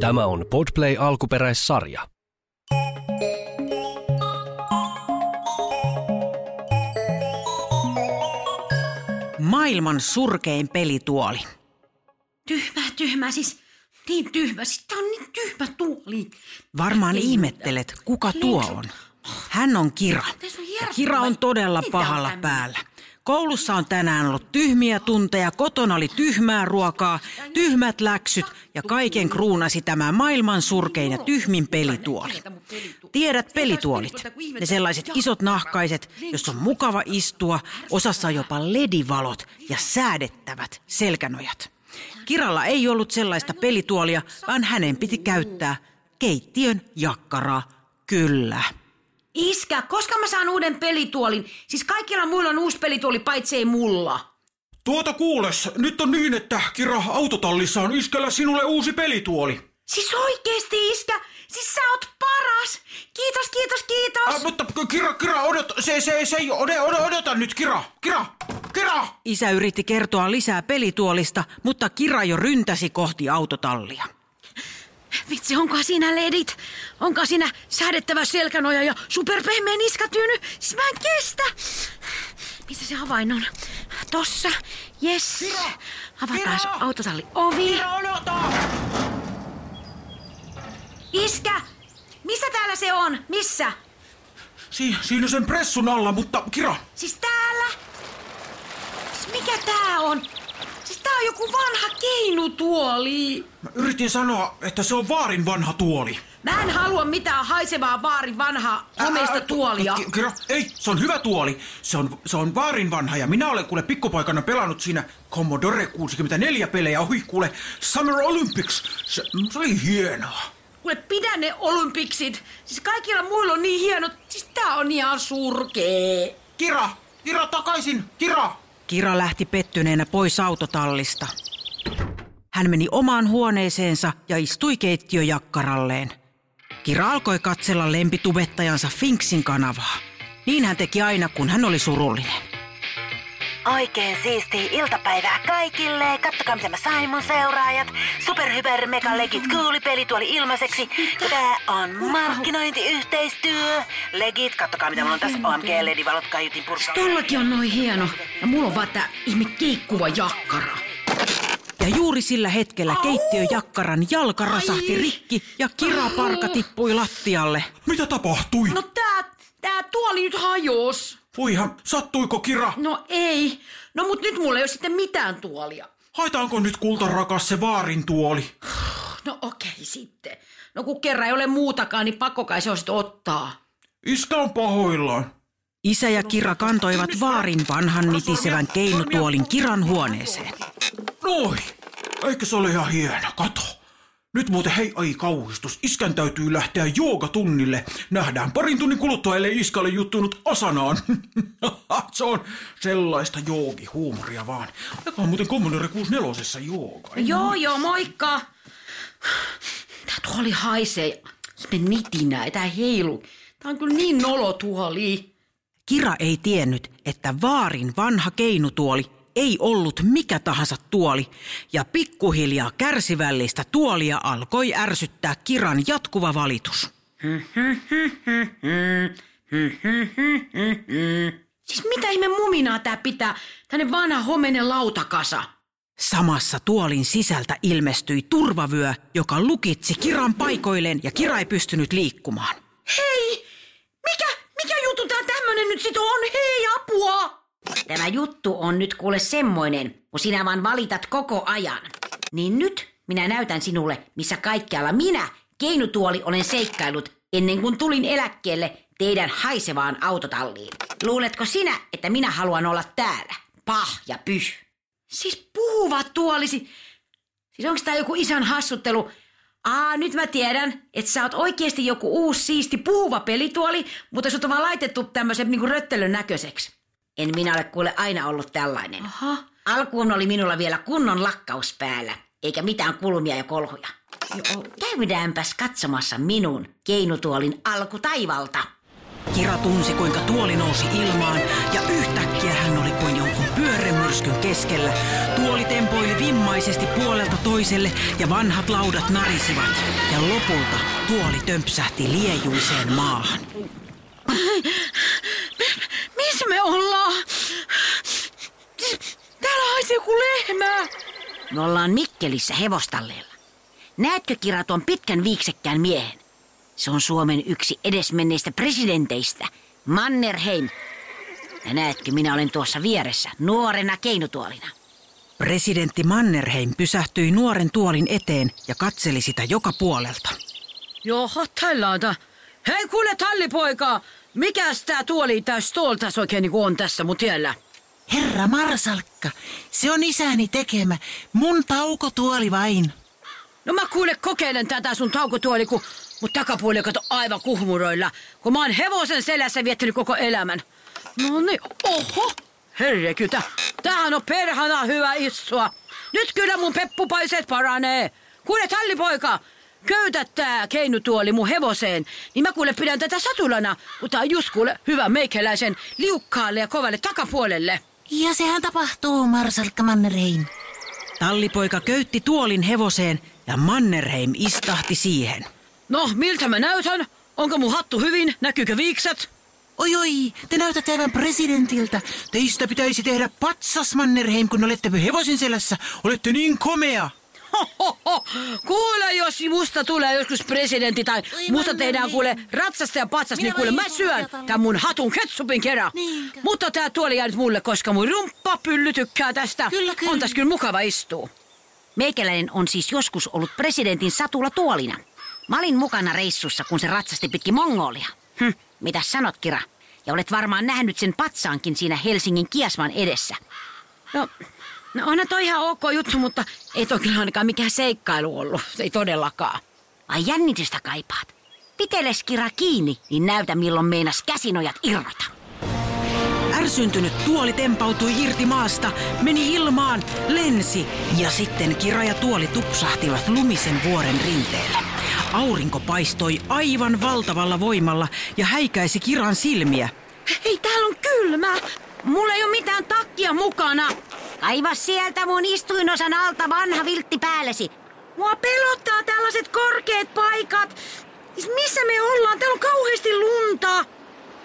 Tämä on Podplay alkuperäissarja. Maailman surkein pelituoli. Tyhmä, tyhmä, siis niin tyhmä, siis tää on niin tyhmä tuoli. Varmaan Ei ihmettelet, kuka tuo on. Hän on Kira. Ja. Kira on todella pahalla päällä. Koulussa on tänään ollut tyhmiä tunteja, kotona oli tyhmää ruokaa, tyhmät läksyt ja kaiken kruunasi tämä maailman surkein ja tyhmin pelituoli. Tiedät pelituolit, ne sellaiset isot nahkaiset, jossa on mukava istua, osassa on jopa ledivalot ja säädettävät selkänojat. Kiralla ei ollut sellaista pelituolia, vaan hänen piti käyttää keittiön jakkaraa. Kyllä. Iskä, koska mä saan uuden pelituolin? Siis kaikilla muilla on uusi pelituoli, paitsi ei mulla. Tuota kuules, nyt on niin, että Kira autotallissa on iskellä sinulle uusi pelituoli. Siis oikeesti, iskä? Siis sä oot paras! Kiitos, kiitos, kiitos! Ah, mutta Kira, Kira, odota, se, se, se ei, odota, odota, odota nyt, Kira, Kira, Kira! Isä yritti kertoa lisää pelituolista, mutta Kira jo ryntäsi kohti autotallia. Vitsi, onko siinä ledit? Onko siinä säädettävä selkänoja ja superpehmeä niskatyyny? Siis mä en kestä! Missä se avain on? Tossa. Yes. Avataan Kira! autotalli ovi. Kira, odota! Iskä! Missä täällä se on? Missä? Si, siinä sen pressun alla, mutta Kira, Siis täällä? Mikä tää on? Siis tää on joku vanha keinutuoli. mä yritin sanoa, että se on vaarin vanha tuoli. Mä en halua mitään haisevaa vaarin vanhaa homeista ää, tuolia. Ki- Kira, ei, se on hyvä tuoli. Se on, se on vaarin vanha ja minä olen kuule pikkupaikana pelannut siinä Commodore 64 pelejä. Oi kuule, Summer Olympics. Se, se oli hienoa. Kuule, pidä ne olympiksit. Siis kaikilla muilla on niin hienot. Siis tää on ihan surkee. Kira, Kira takaisin, Kira! Kira lähti pettyneenä pois autotallista. Hän meni omaan huoneeseensa ja istui keittiöjakkaralleen. Kira alkoi katsella lempitubettajansa Finksin kanavaa. Niin hän teki aina, kun hän oli surullinen. Oikein siistiä iltapäivää kaikille. Kattokaa mitä mä sain mun seuraajat. Super hyper mega legit cooli peli tuoli ilmaiseksi. Tää on markkinointiyhteistyö. Legit, kattokaa mitä mulla on tässä OMG ledivalot kaiutin purkka. Tollakin on noin hieno. Ja mulla on vaan tää ihme keikkuva jakkara. Ja juuri sillä hetkellä keittiöjakkaran jalka rasahti rikki ja kiraparka tippui lattialle. Mitä tapahtui? No tää, tää tuoli nyt hajos. Voihan, sattuiko Kira? No ei. No mut nyt mulla ei ole sitten mitään tuolia. Haetaanko nyt kultarakas se vaarin tuoli? No okei sitten. No kun kerran ei ole muutakaan, niin pakko kai se on sit ottaa. Iskä on pahoillaan. Isä ja Kira kantoivat vaarin vanhan nitisevän keinutuolin Kiran huoneeseen. Noin. Eikö se ole ihan hieno? Kato. Nyt muuten hei ai kauhistus. Iskän täytyy lähteä joogatunnille. Nähdään parin tunnin kuluttua, ellei iskä ole juttunut asanaan. se on sellaista joogihuumoria vaan. Joka on muuten Commodore 64 jooga. Joo, joo, moikka. Tää tuoli haisee. Se nitinää, ei tää heilu. Tää on kyllä niin nolo tuoli. Kira ei tiennyt, että vaarin vanha keinutuoli ei ollut mikä tahansa tuoli, ja pikkuhiljaa kärsivällistä tuolia alkoi ärsyttää Kiran jatkuva valitus. Siis mitä ihme muminaa tää pitää? Tänne vanha homeinen lautakasa. Samassa tuolin sisältä ilmestyi turvavyö, joka lukitsi Kiran paikoilleen ja Kira ei pystynyt liikkumaan. Hei! Mikä, mikä juttu tää tämmönen nyt sit on? Hei, apua! Tämä juttu on nyt kuule semmoinen, kun sinä vaan valitat koko ajan. Niin nyt minä näytän sinulle, missä kaikkialla minä, keinutuoli, olen seikkailut ennen kuin tulin eläkkeelle teidän haisevaan autotalliin. Luuletko sinä, että minä haluan olla täällä? Pah ja pyh. Siis puhuva tuolisi. Siis onko tää joku isän hassuttelu? Aa, nyt mä tiedän, että sä oot oikeasti joku uusi siisti puhuva pelituoli, mutta sut on vaan laitettu tämmöisen niinku röttelön näköiseksi. En minä ole kuule aina ollut tällainen. Aha. Alkuun oli minulla vielä kunnon lakkaus päällä, eikä mitään kulmia ja kolhuja. Joo. Käydäänpäs katsomassa minun keinutuolin alkutaivalta. Kira tunsi, kuinka tuoli nousi ilmaan, ja yhtäkkiä hän oli kuin jonkun pyörremyön myrskyn keskellä. Tuoli tempoili vimmaisesti puolelta toiselle ja vanhat laudat narisivat. Ja lopulta tuoli tömpsähti liejuiseen maahan. Missä me ollaan? Täällä haisee kuin lehmää. Me ollaan Mikkelissä hevostalleella. Näetkö Kira tuon pitkän viiksekkään miehen? Se on Suomen yksi edesmenneistä presidenteistä, Mannerheim. Ja näetkö, minä olen tuossa vieressä, nuorena keinutuolina. Presidentti Mannerheim pysähtyi nuoren tuolin eteen ja katseli sitä joka puolelta. Jaha, tällaista. Hei kuule tallipoika, mikäs tää tuoli tää stoltas oikein niinku on tässä mun tiellä? Herra Marsalkka, se on isäni tekemä. Mun taukotuoli vain. No mä kuule kokeilen tätä sun taukotuoli, kun mut takapuoli kato aivan kuhmuroilla, kun mä oon hevosen selässä viettänyt koko elämän. No niin, oho, herrekytä. Tämähän on perhana hyvä istua. Nyt kyllä mun peppupaiset paranee. Kuule tallipoika, köytä tää keinutuoli mun hevoseen, niin mä kuule pidän tätä satulana, on just kuule hyvä meikäläisen liukkaalle ja kovalle takapuolelle. Ja sehän tapahtuu, Marsalkka Mannerheim. Tallipoika köytti tuolin hevoseen ja Mannerheim istahti siihen. No, miltä mä näytän? Onko mun hattu hyvin? Näkyykö viikset? Oi oi, te näytätte aivan presidentiltä. Teistä pitäisi tehdä patsas Mannerheim, kun olette hevosen selässä. Olette niin komea. Kuule, jos musta tulee joskus presidentti tai Oi, musta tehdään kuule ratsasta ja patsas, niin kuule mä syön tämän mun hatun ketsupin kerran. Niinkö? Mutta tää tuoli jää nyt mulle, koska mun rumppapylly tykkää tästä. Kyllä, kyllä. On tässä kyllä mukava istua. Meikäläinen on siis joskus ollut presidentin satulla tuolina. Mä olin mukana reissussa, kun se ratsasti pitkin Mongolia. Hm, mitä sanot, Kira? Ja olet varmaan nähnyt sen patsaankin siinä Helsingin kiasman edessä. No, no onhan toi ihan ok juttu, mutta ei toi kyllä ainakaan mikään seikkailu ollut. Ei todellakaan. Vai jännitystä kaipaat? Piteles Kira kiinni, niin näytä milloin meinas käsinojat irrota. Ärsyntynyt tuoli tempautui irti maasta, meni ilmaan, lensi ja sitten kira ja tuoli tupsahtivat lumisen vuoren rinteelle. Aurinko paistoi aivan valtavalla voimalla ja häikäisi kiran silmiä. Hei, täällä on kylmä. Mulla ei ole mitään takkia mukana. Kaiva sieltä mun istuinosan alta vanha viltti päällesi. Mua pelottaa tällaiset korkeat paikat. Siis missä me ollaan? Täällä on kauheasti lunta.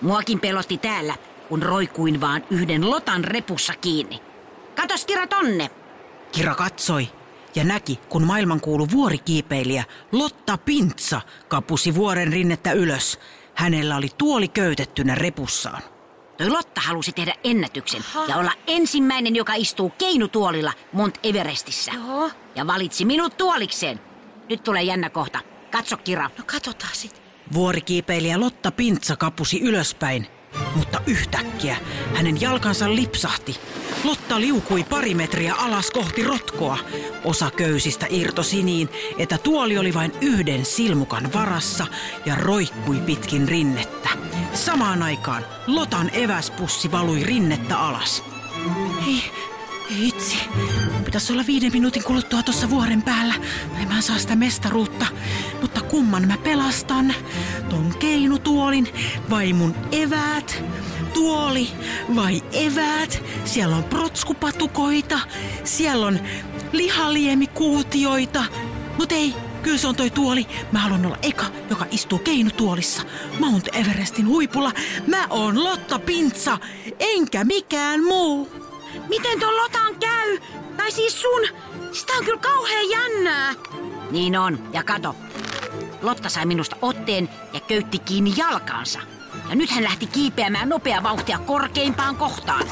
Muakin pelotti täällä, kun roikuin vaan yhden lotan repussa kiinni. Katos Kira tonne. Kira katsoi ja näki, kun maailmankuulu vuorikiipeilijä Lotta Pintsa kapusi vuoren rinnettä ylös. Hänellä oli tuoli köytettynä repussaan. Toi Lotta halusi tehdä ennätyksen ja olla ensimmäinen, joka istuu keinutuolilla Mont Everestissä. Joo. Ja valitsi minut tuolikseen. Nyt tulee jännä kohta. Katso Kira. No katsotaan sit. Vuorikiipeilijä Lotta Pintsa kapusi ylöspäin, mutta yhtäkkiä hänen jalkansa lipsahti. Lotta liukui pari metriä alas kohti rotkoa. Osa köysistä irtosi niin, että tuoli oli vain yhden silmukan varassa ja roikkui pitkin rinnettä. Samaan aikaan Lotan eväspussi valui rinnettä alas. Ei, ei itse. Pitäisi olla viiden minuutin kuluttua tuossa vuoren päällä. Ei mä saa sitä mestaruutta. Mutta kumman mä pelastan? Ton keinutuolin vai mun eväät? Tuoli vai eväät? Siellä on protskupatukoita. Siellä on lihaliemikuutioita. Mut ei, kyllä se on toi tuoli. Mä haluan olla eka, joka istuu keinutuolissa. Mount Everestin huipulla. Mä oon Lotta Pintsa, enkä mikään muu. Miten ton Lotan käy? Tai siis sun? Sitä on kyllä kauhean jännää. Niin on, ja kato. Lotta sai minusta otteen ja köytti kiinni jalkaansa. Ja nyt hän lähti kiipeämään nopea vauhtia korkeimpaan kohtaan.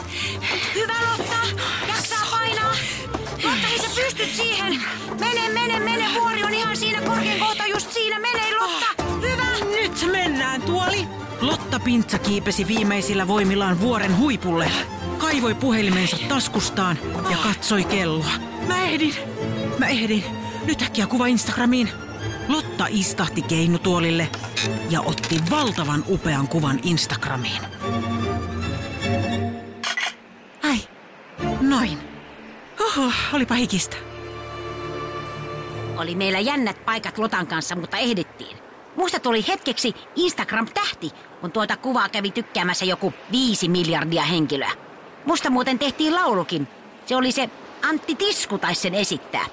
Hyvä Lotta, jaksaa painaa. Lotta, hei sä pystyt siihen. Mene, mene, Pintsa kiipesi viimeisillä voimillaan vuoren huipulle. Kaivoi puhelimensa taskustaan ja katsoi kelloa. Mä ehdin! Mä ehdin! Nyt äkkiä kuva Instagramiin. Lotta istahti keinutuolille ja otti valtavan upean kuvan Instagramiin. Ai, noin. Oho, olipa hikistä. Oli meillä jännät paikat Lotan kanssa, mutta ehdittiin. Musta tuli hetkeksi Instagram-tähti, kun tuota kuvaa kävi tykkäämässä joku viisi miljardia henkilöä. Musta muuten tehtiin laulukin, Se oli se Antti Tisku taisi sen esittää.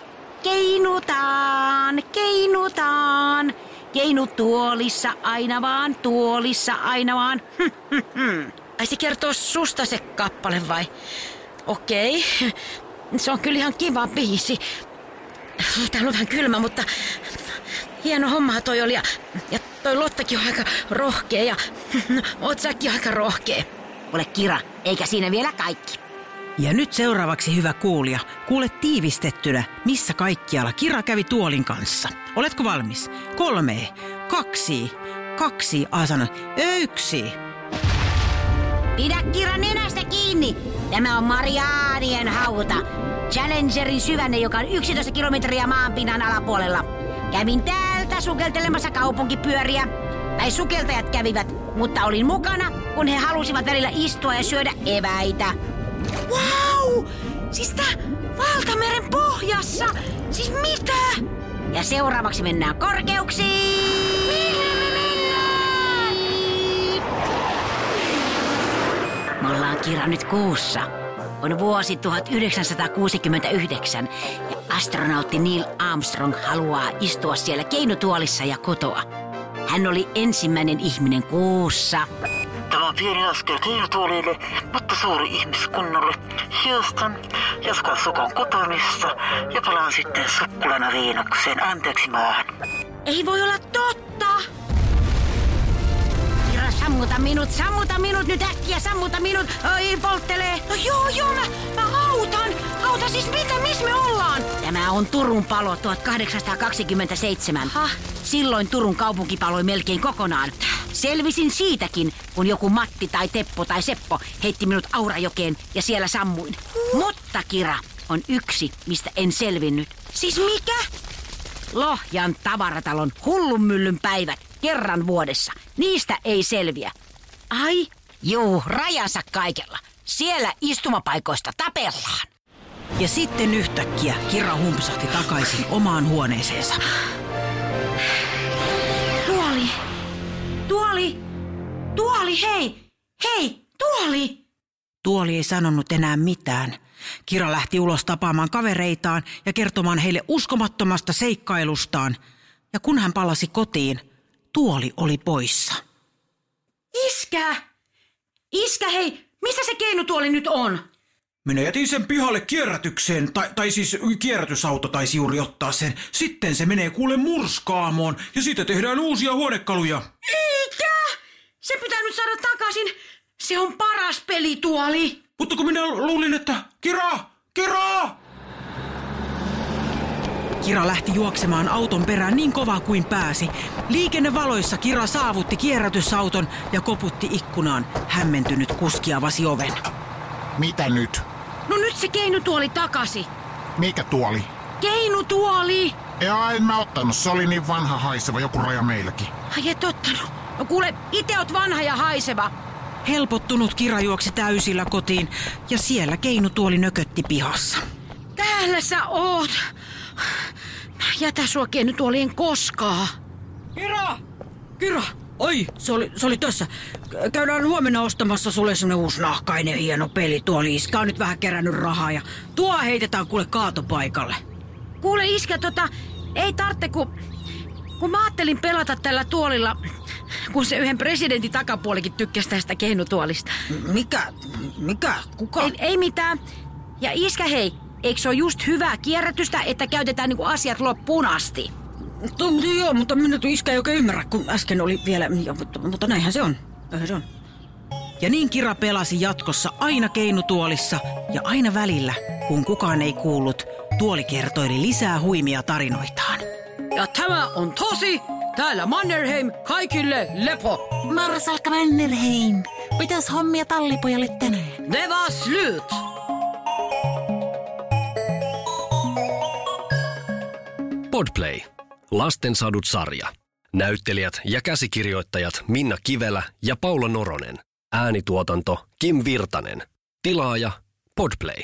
Keinutaan, keinutaan. Keinu tuolissa aina vaan, tuolissa aina vaan. Ai se kertoo susta se kappale vai? Okei. Se on kyllä ihan kiva biisi. Täällä on vähän kylmä, mutta hieno homma toi oli. Ja, ja toi Lottakin on aika rohkea ja oot säkin aika rohkea. Ole kira, eikä siinä vielä kaikki. Ja nyt seuraavaksi hyvä kuulija, kuule tiivistettynä, missä kaikkialla Kira kävi tuolin kanssa. Oletko valmis? Kolme, kaksi, kaksi, Asana, yksi. Pidä kira nenästä kiinni. Tämä on Mariaanien hauta. Challengerin syvänne, joka on 11 kilometriä maanpinnan alapuolella. Kävin täältä sukeltelemassa kaupunkipyöriä. Tai sukeltajat kävivät, mutta olin mukana, kun he halusivat välillä istua ja syödä eväitä. Wow! Siis tää valtameren pohjassa! Siis mitä? Ja seuraavaksi mennään korkeuksiin. Minne me mennään? Me ollaan Kira nyt kuussa. On vuosi 1969 ja astronautti Neil Armstrong haluaa istua siellä keinutuolissa ja kotoa. Hän oli ensimmäinen ihminen kuussa. Tämä on pieni askel keinutuolille, mutta suuri ihmiskunnalle. Houston, joskus sukon kotonissa ja palaan sitten sukkulana Viinukseen. Anteeksi maahan. Ei voi olla totta! Sammuta minut, sammuta minut nyt äkkiä, sammuta minut. Oi, polttelee. No joo, joo, mä, mä autan. Auta siis mitä, missä me ollaan? Tämä on Turun palo 1827. Ha? Silloin Turun kaupunki paloi melkein kokonaan. Selvisin siitäkin, kun joku Matti tai Teppo tai Seppo heitti minut Aurajokeen ja siellä sammuin. Mutta Kira on yksi, mistä en selvinnyt. Siis mikä? Lohjan tavaratalon hullunmyllyn päivät kerran vuodessa. Niistä ei selviä. Ai, Juu, rajansa kaikella. Siellä istumapaikoista tapellaan. Ja sitten yhtäkkiä Kira humpsahti takaisin omaan huoneeseensa. tuoli. Tuoli. Tuoli, hei. Hei, tuoli. Tuoli ei sanonut enää mitään. Kira lähti ulos tapaamaan kavereitaan ja kertomaan heille uskomattomasta seikkailustaan. Ja kun hän palasi kotiin, tuoli oli poissa. Iskä. Iskä, hei. Missä se keinutuoli nyt on? Minä jätin sen pihalle kierrätykseen, tai, tai siis kierrätysauto taisi juuri ottaa sen. Sitten se menee kuule murskaamoon, ja siitä tehdään uusia huonekaluja. Eikä! Se pitää nyt saada takaisin. Se on paras pelituoli. Mutta kun minä luulin, että... Kira! Kira! Kira lähti juoksemaan auton perään niin kovaa kuin pääsi. Liikennevaloissa Kira saavutti kierrätysauton ja koputti ikkunaan. Hämmentynyt kuski avasi oven. Mitä nyt? No nyt se keinutuoli takasi. Mikä tuoli? Keinutuoli! Ja en mä ottanut, se oli niin vanha haiseva joku raja meilläkin. Ai et ottanut. No kuule, ite oot vanha ja haiseva. Helpottunut Kira juoksi täysillä kotiin ja siellä keinutuoli nökötti pihassa. Täällä sä oot. Jätä sua keinutuolien koskaa. Kira! Kira! Oi, se oli, se oli tässä. Käydään huomenna ostamassa sulle semmonen uusi nahkainen hieno peli. Tuo Iska on nyt vähän kerännyt rahaa ja tuo heitetään kuule kaatopaikalle. Kuule iskä, tota, ei tarvitse kun, kun mä ajattelin pelata tällä tuolilla, kun se yhden presidentin takapuolikin tykkäsi tästä keinutuolista. Mikä? Mikä? Kuka? Ei, ei mitään. Ja iskä hei, eikö se ole just hyvää kierrätystä, että käytetään niinku asiat loppuun asti? To, joo, mutta minä tuo iskä ei oikein ymmärrä, kun äsken oli vielä... Jo, mutta, mutta näinhän se on. Näinhän se on. Ja niin Kira pelasi jatkossa aina keinutuolissa ja aina välillä, kun kukaan ei kuullut, tuoli kertoili lisää huimia tarinoitaan. Ja tämä on tosi. Täällä Mannerheim kaikille lepo. Marsalkka Mannerheim. Mitäs hommia tallipojalle tänään? Det var slut. Podplay. Lastensadut sarja. Näyttelijät ja käsikirjoittajat Minna Kivelä ja Paula Noronen. Äänituotanto Kim Virtanen. Tilaaja Podplay.